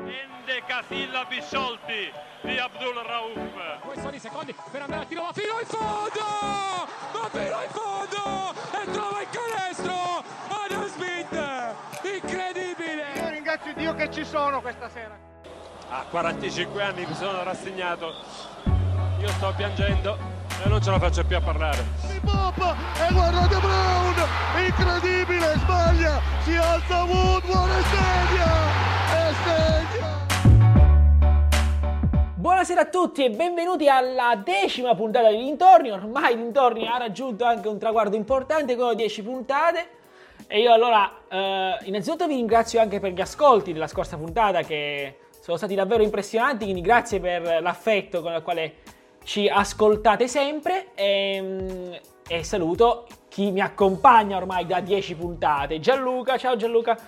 Endecasillabi sciolti di Abdul Rauf. Questo di secondi per andare a tiro, va fino in fondo! Va fino in fondo! E trova il canestro! Adam Smith! Incredibile! Io ringrazio Dio che ci sono questa sera. A 45 anni mi sono rassegnato. Io sto piangendo e non ce la faccio più a parlare. Pop e guardate Brown incredibile sbaglia si alza Woodward e segna Buonasera a tutti e benvenuti alla decima puntata di Dintorni. Ormai Dintorni ha raggiunto anche un traguardo importante, quello di 10 puntate. E io allora, eh, innanzitutto vi ringrazio anche per gli ascolti della scorsa puntata che sono stati davvero impressionanti, quindi grazie per l'affetto con il quale ci ascoltate sempre. E, e saluto chi mi accompagna ormai da 10 puntate. Gianluca, ciao Gianluca.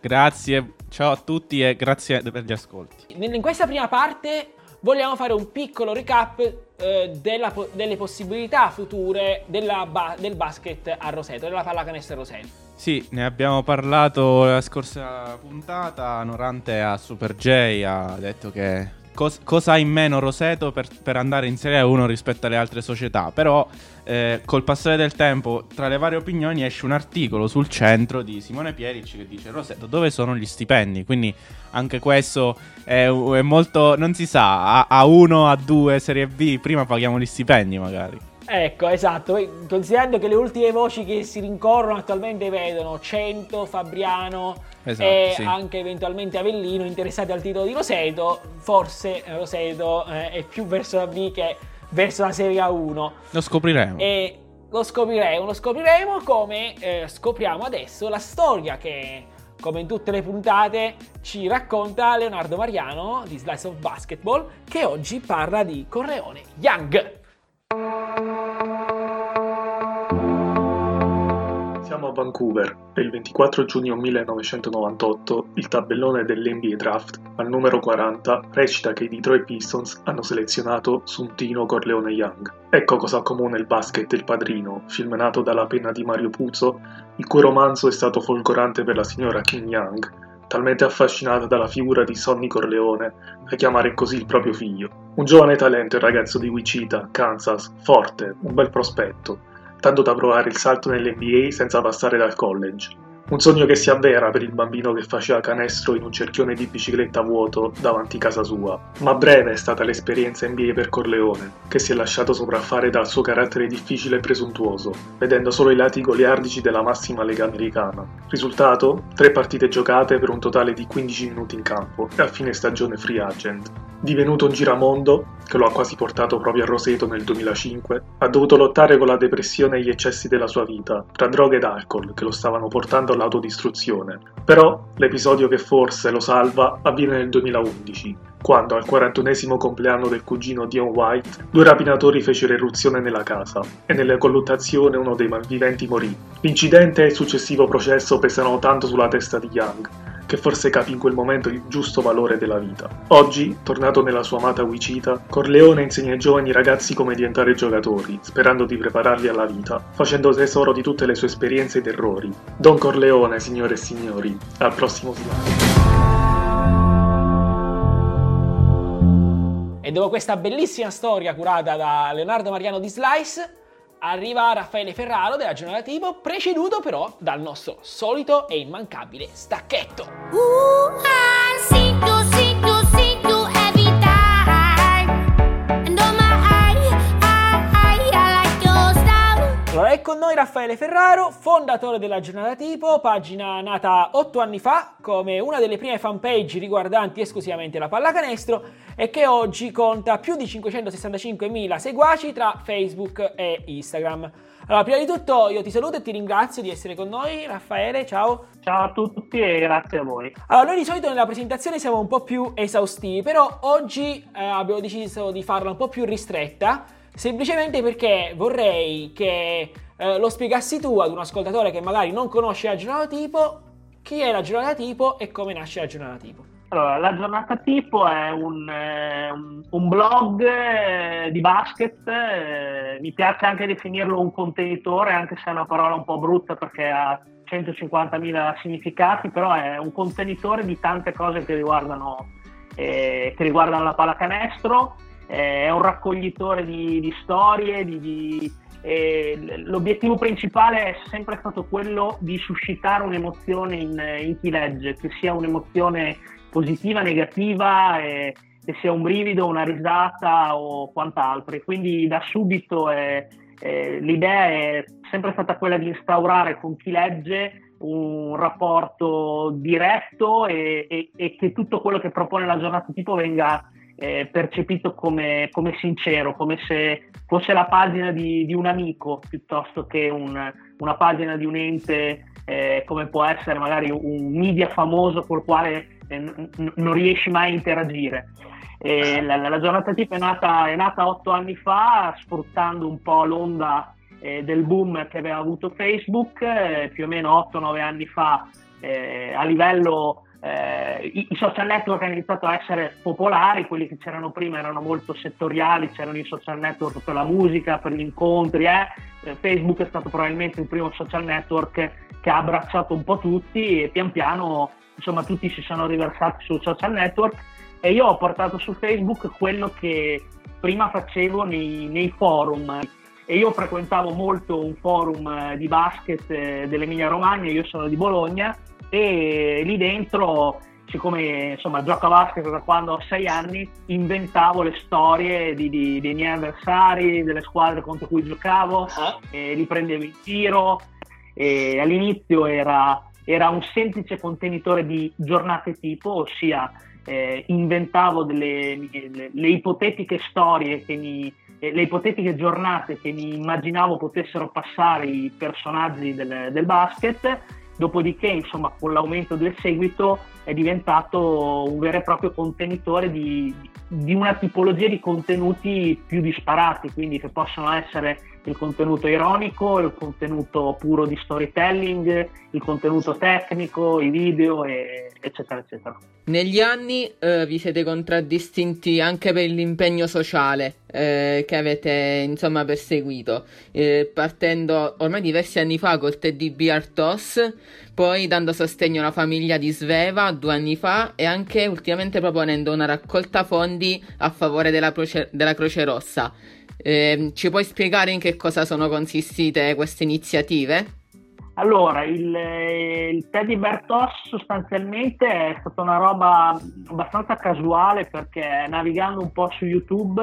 Grazie, ciao a tutti e grazie per gli ascolti. In questa prima parte vogliamo fare un piccolo recap eh, della delle possibilità future della ba- del basket a Roseto, della pallacanestro a Roseto. Sì, ne abbiamo parlato la scorsa puntata. Norante a Super J ha detto che cos- cosa ha in meno Roseto per, per andare in Serie 1 rispetto alle altre società. Però eh, col passare del tempo, tra le varie opinioni, esce un articolo sul centro di Simone Pieric che dice Roseto dove sono gli stipendi? Quindi anche questo è, è molto, non si sa, a, 1, a 2, Serie B, prima paghiamo gli stipendi magari. Ecco, esatto, considerando che le ultime voci che si rincorrono attualmente vedono Cento, Fabriano Esatto, e sì. anche eventualmente Avellino interessati al titolo di Roseto, forse Roseto eh, è più verso la B che verso la Serie A1. Lo scopriremo. E lo scopriremo, lo scopriremo come eh, scopriamo adesso la storia che, come in tutte le puntate, ci racconta Leonardo Mariano di Slice of Basketball, che oggi parla di Corleone Young. Siamo a Vancouver e il 24 giugno 1998 il tabellone dell'NBA Draft al numero 40 recita che i Detroit Pistons hanno selezionato Suntino Corleone Young. Ecco cosa accomuna il basket e il padrino, film nato dalla penna di Mario Puzo, il cui romanzo è stato folgorante per la signora Kim Young, talmente affascinata dalla figura di Sonny Corleone da chiamare così il proprio figlio. Un giovane talento il ragazzo di Wichita, Kansas, forte, un bel prospetto, tanto da provare il salto nell'NBA senza passare dal college. Un sogno che si avvera per il bambino che faceva canestro in un cerchione di bicicletta vuoto davanti casa sua. Ma breve è stata l'esperienza NBA per Corleone, che si è lasciato sopraffare dal suo carattere difficile e presuntuoso, vedendo solo i lati goliardici della massima lega americana. Risultato? Tre partite giocate per un totale di 15 minuti in campo e a fine stagione free agent. Divenuto un giramondo, che lo ha quasi portato proprio a Roseto nel 2005, ha dovuto lottare con la depressione e gli eccessi della sua vita, tra droghe ed alcol che lo stavano portando all'autodistruzione. Però l'episodio che forse lo salva avviene nel 2011, quando al 41esimo compleanno del cugino Dion White, due rapinatori fecero irruzione nella casa e nella colluttazione uno dei malviventi morì. L'incidente e il successivo processo pesano tanto sulla testa di Young, che forse capì in quel momento il giusto valore della vita. Oggi, tornato nella sua amata Wichita, Corleone insegna ai giovani ragazzi come diventare giocatori, sperando di prepararli alla vita, facendo tesoro di tutte le sue esperienze ed errori. Don Corleone, signore e signori, al prossimo slide. E dopo questa bellissima storia curata da Leonardo Mariano di Slice, arriva Raffaele Ferraro della giornata tipo, preceduto però dal nostro solito e immancabile stacchetto. Ooh, I see Allora è con noi Raffaele Ferraro, fondatore della giornata tipo, pagina nata 8 anni fa come una delle prime fanpage riguardanti esclusivamente la pallacanestro e che oggi conta più di 565.000 seguaci tra Facebook e Instagram. Allora, prima di tutto io ti saluto e ti ringrazio di essere con noi, Raffaele, ciao. Ciao a tutti e grazie a voi. Allora, noi di solito nella presentazione siamo un po' più esaustivi, però oggi eh, abbiamo deciso di farla un po' più ristretta, semplicemente perché vorrei che eh, lo spiegassi tu ad un ascoltatore che magari non conosce la giornata tipo, chi è la giornata tipo e come nasce la giornata tipo. Allora, la giornata tipo è un, eh, un- blog eh, di basket, eh, mi piace anche definirlo un contenitore, anche se è una parola un po' brutta perché ha 150.000 significati, però è un contenitore di tante cose che riguardano, eh, che riguardano la pallacanestro, eh, è un raccoglitore di, di storie, di, di, eh, l'obiettivo principale è sempre stato quello di suscitare un'emozione in, in chi legge, che sia un'emozione positiva, negativa, eh, che sia un brivido, una risata o quant'altro. E quindi da subito l'idea è sempre stata quella di instaurare con chi legge un rapporto diretto e, e, e che tutto quello che propone la giornata tipo venga eh, percepito come, come, sincero, come se fosse la pagina di, di un amico piuttosto che un, una pagina di un ente eh, come può essere magari un media famoso col quale eh, n- non riesci mai a interagire. La, la, giornata tipo è nata, è nata otto anni fa sfruttando un po' l'onda eh, del boom che aveva avuto Facebook, eh, più o meno 8-9 anni fa eh, a livello eh, i, i, social network hanno iniziato a essere popolari, quelli che c'erano prima erano molto settoriali, c'erano i social network per la musica, per gli incontri, eh. eh. Facebook è stato probabilmente il primo social network che ha abbracciato un po' tutti e pian piano insomma tutti si sono riversati sul social network e io ho portato su Facebook quello che prima facevo nei, nei forum e io frequentavo molto un forum eh, di basket eh, dell'Emilia Romagna, io sono di Bologna e lì dentro siccome insomma gioco a basket da quando ho sei anni inventavo le storie di, di, dei miei avversari delle squadre contro cui giocavo uh-huh. li prendevo in tiro e all'inizio era, era, un semplice contenitore di giornate tipo ossia eh, inventavo delle le, le ipotetiche storie che mi eh, le ipotetiche giornate che mi immaginavo potessero passare i personaggi del, del basket Dopodiché, insomma, con l'aumento del seguito è diventato un vero e proprio contenitore di, di una tipologia di contenuti più disparati, quindi che possono essere il contenuto ironico, il contenuto puro di storytelling, il contenuto tecnico, i video, e, eccetera, eccetera. Negli anni eh, vi siete contraddistinti anche per l'impegno sociale eh, che avete insomma perseguito, eh, partendo ormai diversi anni fa col TDB Artos, poi dando sostegno alla famiglia di Sveva due anni fa e anche ultimamente proponendo una raccolta fondi a favore della Croce, della Croce Rossa. Eh, ci puoi spiegare in che cosa sono consistite queste iniziative? Allora, il, il Teddy Bertos sostanzialmente è stata una roba abbastanza casuale perché navigando un po' su YouTube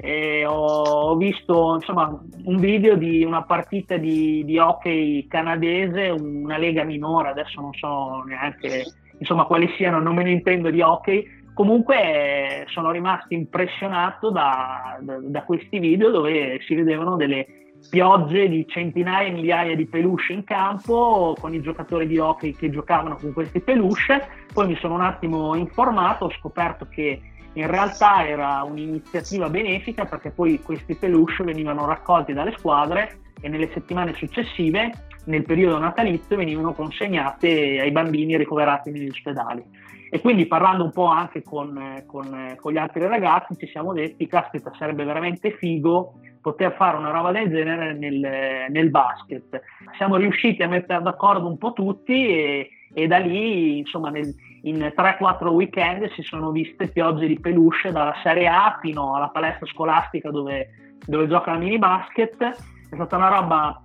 eh, ho visto insomma, un video di una partita di, di, hockey canadese, una lega minore, adesso non so neanche insomma, quali siano, non me ne intendo di hockey, comunque sono rimasto impressionato da, da, da, questi video dove si vedevano delle piogge di centinaia e migliaia di peluche in campo con i giocatori di hockey che giocavano con questi peluche. Poi mi sono un attimo informato, ho scoperto che in realtà era un'iniziativa benefica perché poi questi peluche venivano raccolti dalle squadre e nelle settimane successive, nel periodo natalizio, venivano consegnate ai bambini ricoverati negli ospedali. E quindi parlando un po' anche con, con, con, gli altri ragazzi ci siamo detti, caspita, sarebbe veramente figo poter fare una roba del genere nel, nel basket. Siamo riusciti a mettere d'accordo un po' tutti e, e da lì, insomma, nel, in 3-4 weekend si sono viste piogge di peluche dalla Serie A fino alla palestra scolastica dove, dove gioca la mini basket. È stata una roba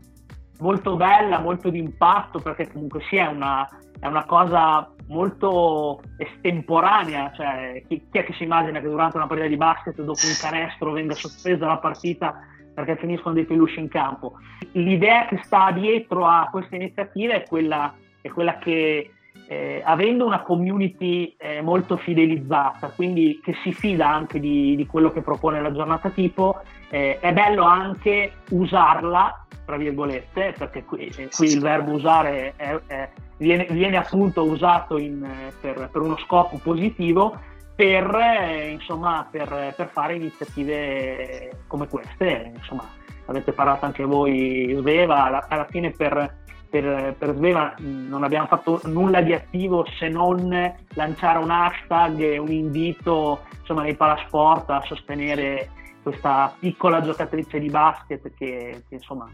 molto bella, molto di impatto perché comunque sia una, è una cosa molto estemporanea, cioè chi, chi, è che si immagina che durante una partita di basket dopo un canestro venga sospesa la partita perché finiscono dei peluche in campo. L'idea che sta dietro a queste iniziative è quella, è quella che eh, avendo una community eh, molto fidelizzata, quindi che si fida anche di, di quello che propone la giornata tipo, eh, è bello anche usarla, tra virgolette, perché qui, eh, qui il verbo usare è, è, viene, viene, appunto usato in, per, per, uno scopo positivo, per, eh, insomma, per, per fare iniziative come queste. Insomma, avete parlato anche voi, Sveva, alla, alla fine per per, per Sveva non abbiamo fatto nulla di attivo se non lanciare un hashtag un invito insomma, nei palasport a sostenere questa piccola giocatrice di basket che, che insomma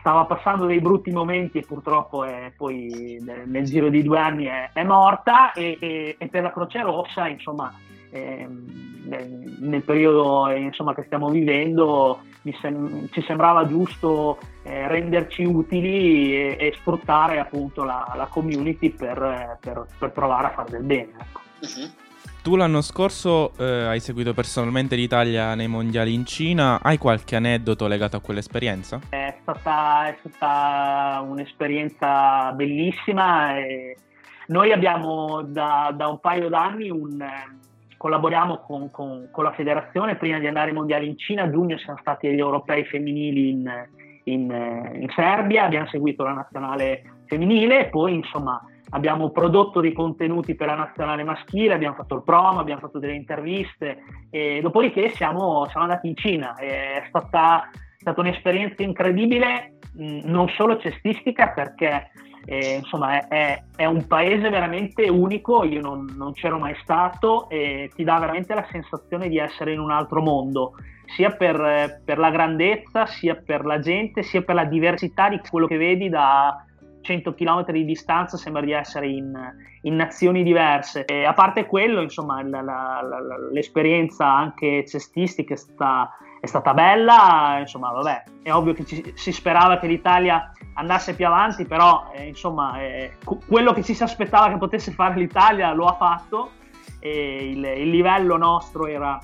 stava passando dei brutti momenti e purtroppo è, poi nel, giro di due anni è, è morta e, e- e per la Croce Rossa insomma ehm, nel, periodo eh, insomma, che stiamo vivendo sem- ci sembrava giusto eh, renderci utili e, e sfruttare appunto la, la community per, per- per provare a fare del bene. ecco. Tu l'anno scorso eh, hai seguito personalmente l'Italia nei mondiali in Cina. Hai qualche aneddoto legato a quell'esperienza? È stata, è stata un'esperienza bellissima. E noi abbiamo da, da un paio d'anni un, eh, collaboriamo con, con- con la federazione. Prima di andare ai mondiali in Cina, a giugno siamo stati agli europei femminili in, in, in Serbia, abbiamo seguito la nazionale femminile e poi insomma abbiamo prodotto dei contenuti per la nazionale maschile, abbiamo fatto il promo, abbiamo fatto delle interviste e dopodiché siamo, siamo andati in Cina. È stata, stata un'esperienza incredibile, mh, non solo cestistica perché eh, insomma è, è- un paese veramente unico, io non, non c'ero mai stato e ti dà veramente la sensazione di essere in un altro mondo, sia per, per la grandezza, sia per la gente, sia per la diversità di quello che vedi da 100 km di distanza, sembra di essere in, in nazioni diverse. E a parte quello, insomma, la- la- la- l'esperienza anche cestistica è stata, è stata bella, insomma, vabbè, è ovvio che ci- si sperava che l'Italia andasse più avanti, però eh, insomma eh, quello che ci si aspettava che potesse fare l'Italia lo ha fatto e il, il livello nostro era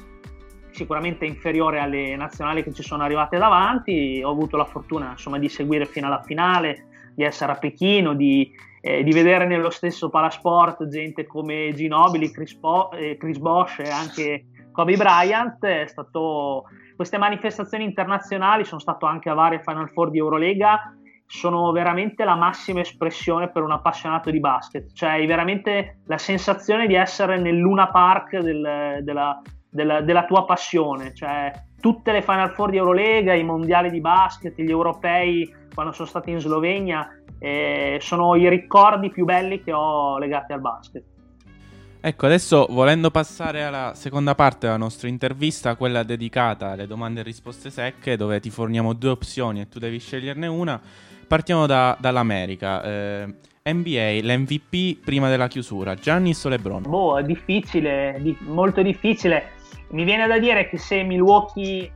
sicuramente inferiore alle nazionali che ci sono arrivate davanti. Ho avuto la fortuna insomma, di seguire fino alla finale, di essere a Pechino, di, eh, di vedere nello stesso palasport gente come Ginobili, Chris, Po- eh, Chris Bosch e anche Kobe Bryant. È stato... Queste manifestazioni internazionali sono stato anche a varie Final Four di Eurolega sono veramente la massima espressione per un appassionato di basket, cioè hai veramente la sensazione di essere nel Luna Park del- della, della- della tua passione, cioè tutte le Final Four di Eurolega, i mondiali di basket, gli europei quando sono stati in Slovenia, eh, sono i ricordi più belli che ho legati al basket. Ecco, adesso volendo passare alla seconda parte della nostra intervista, quella dedicata alle domande e risposte secche, dove ti forniamo due opzioni e tu devi sceglierne una, partiamo da- dall'America. Eh, NBA, l'MVP prima della chiusura, Giannis o LeBron? Boh, è difficile, di- molto difficile. Mi viene da dire che se Milwaukee eh,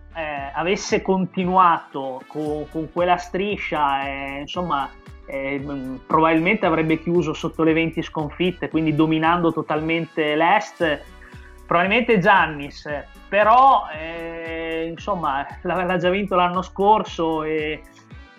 avesse continuato con, con quella striscia, eh, insomma, eh, mh, probabilmente avrebbe chiuso sotto le 20 sconfitte, quindi dominando totalmente l'Est. Probabilmente Giannis, però eh, insomma l'aveva già vinto l'anno scorso e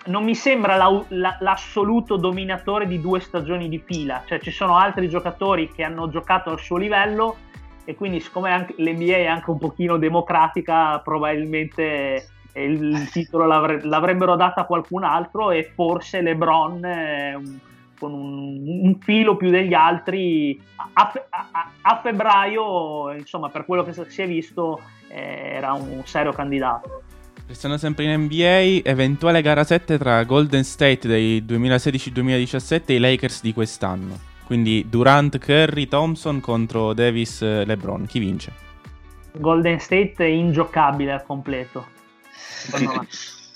non mi sembra la- la- l'assoluto dominatore di due stagioni di fila, cioè ci sono altri giocatori che hanno giocato al suo livello e quindi siccome l'NBA è anche un pochino democratica probabilmente il, titolo l'avre- l'avrebbero dato a qualcun altro e forse LeBron eh, un- con un, un filo più degli altri a, fe- a- a- a febbraio insomma per quello che si è visto eh, era un serio candidato Restando sempre in NBA, eventuale gara 7 tra Golden State dei 2016-2017 e i Lakers di quest'anno. Quindi Durant, Curry, Thompson contro Davis, eh, LeBron. Chi vince? Golden State è ingiocabile al completo.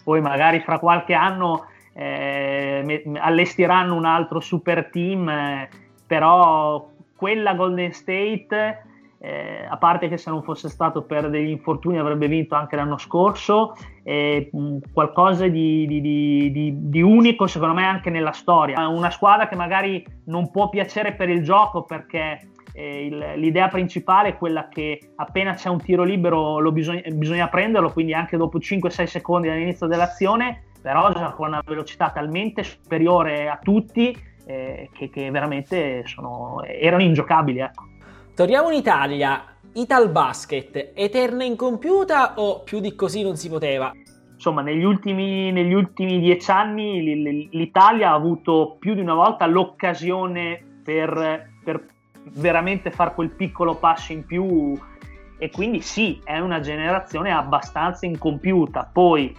Poi magari fra qualche anno eh, allestiranno un altro super team, eh, però quella Golden State, eh, a parte che se non fosse stato per degli infortuni avrebbe vinto anche l'anno scorso, è mh, qualcosa di- di- di- di unico secondo me anche nella storia. Una squadra che magari non può piacere per il gioco perché eh, il- l'idea principale è quella che appena c'è un tiro libero lo bisogna, bisogna prenderlo, quindi anche dopo 5-6 secondi dall'inizio dell'azione, però gioca con una velocità talmente superiore a tutti eh, che, che veramente sono- erano ingiocabili. Ecco. Torniamo in Italia. Ital Basket, eterna incompiuta o più di così non si poteva? Insomma, negli ultimi, negli ultimi dieci anni l'Italia ha avuto più di una volta l'occasione per, per veramente fare quel piccolo passo in più e quindi sì, è una generazione abbastanza incompiuta. Poi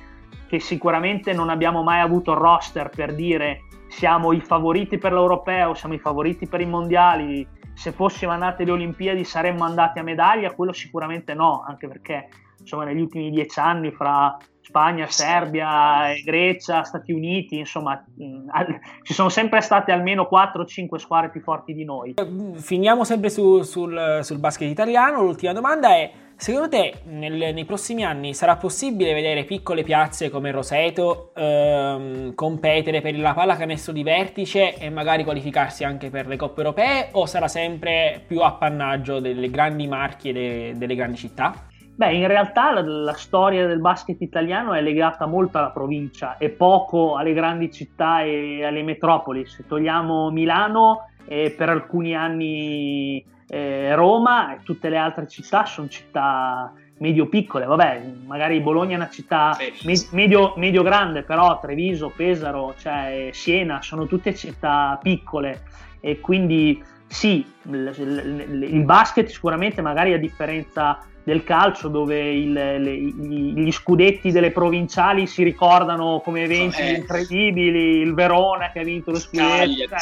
che sicuramente non abbiamo mai avuto roster per dire siamo i favoriti per l'europeo, siamo i favoriti per i mondiali, se fossimo andati alle Olimpiadi saremmo andati a medaglia, quello sicuramente no, anche perché insomma, negli ultimi dieci anni fra Spagna, Serbia, Grecia, Stati Uniti, insomma, al- ci sono sempre state almeno 4-5 squadre più forti di noi. Finiamo sempre su- sul, sul basket italiano. L'ultima domanda è: secondo te nel- nei prossimi anni sarà possibile vedere piccole piazze come Roseto ehm, competere per la pallacanestro di vertice e magari qualificarsi anche per le coppe europee? O sarà sempre più appannaggio delle grandi marchi e de- delle grandi città? Beh, in realtà la, la storia del basket italiano è legata molto alla provincia e poco alle grandi città e alle metropoli. Se togliamo Milano e per alcuni anni eh, Roma e tutte le altre città sono città medio-piccole. Vabbè, magari Bologna è una città me- medio, medio-grande, però Treviso, Pesaro, cioè Siena sono tutte città piccole e quindi sì, il, basket sicuramente magari a differenza del calcio dove il- le- gli, scudetti delle provinciali si ricordano come eventi Eh. incredibili, il Verona che ha vinto lo scudetto. Cioè,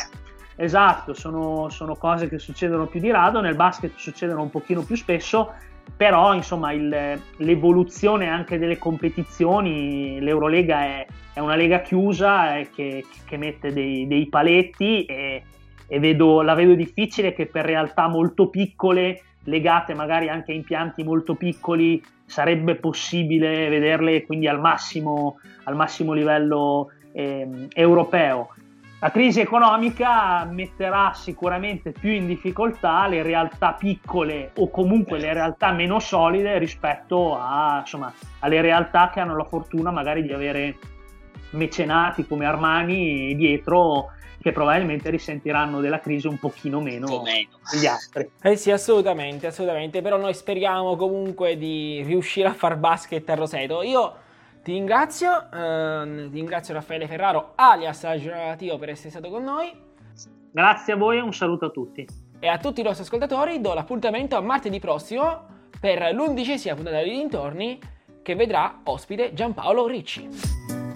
esatto, sono, sono cose che succedono più di rado, nel basket succedono un pochino più spesso, però insomma il- l'evoluzione anche delle competizioni, l'Eurolega è, è una lega chiusa eh, che, che mette dei, dei paletti e, e vedo- la vedo difficile che per realtà molto piccole, legate magari anche a impianti molto piccoli, sarebbe possibile vederle quindi al massimo, al massimo livello ehm, europeo. La crisi economica metterà sicuramente più in difficoltà le realtà piccole o comunque le realtà meno solide rispetto a, insomma, alle realtà che hanno la fortuna magari di avere mecenati come Armani dietro che probabilmente risentiranno della crisi un pochino meno degli altri. Eh sì, assolutamente, assolutamente. Però noi speriamo comunque di riuscire a far basket a Roseto. Io ti ringrazio, ehm, ti ringrazio Raffaele Ferraro, alias Aggiornativo, per essere stato con noi. Grazie a voi e un saluto a tutti. E a tutti i nostri ascoltatori do l'appuntamento a martedì prossimo per l'undicesima puntata di Dintorni che vedrà ospite Giampaolo Ricci.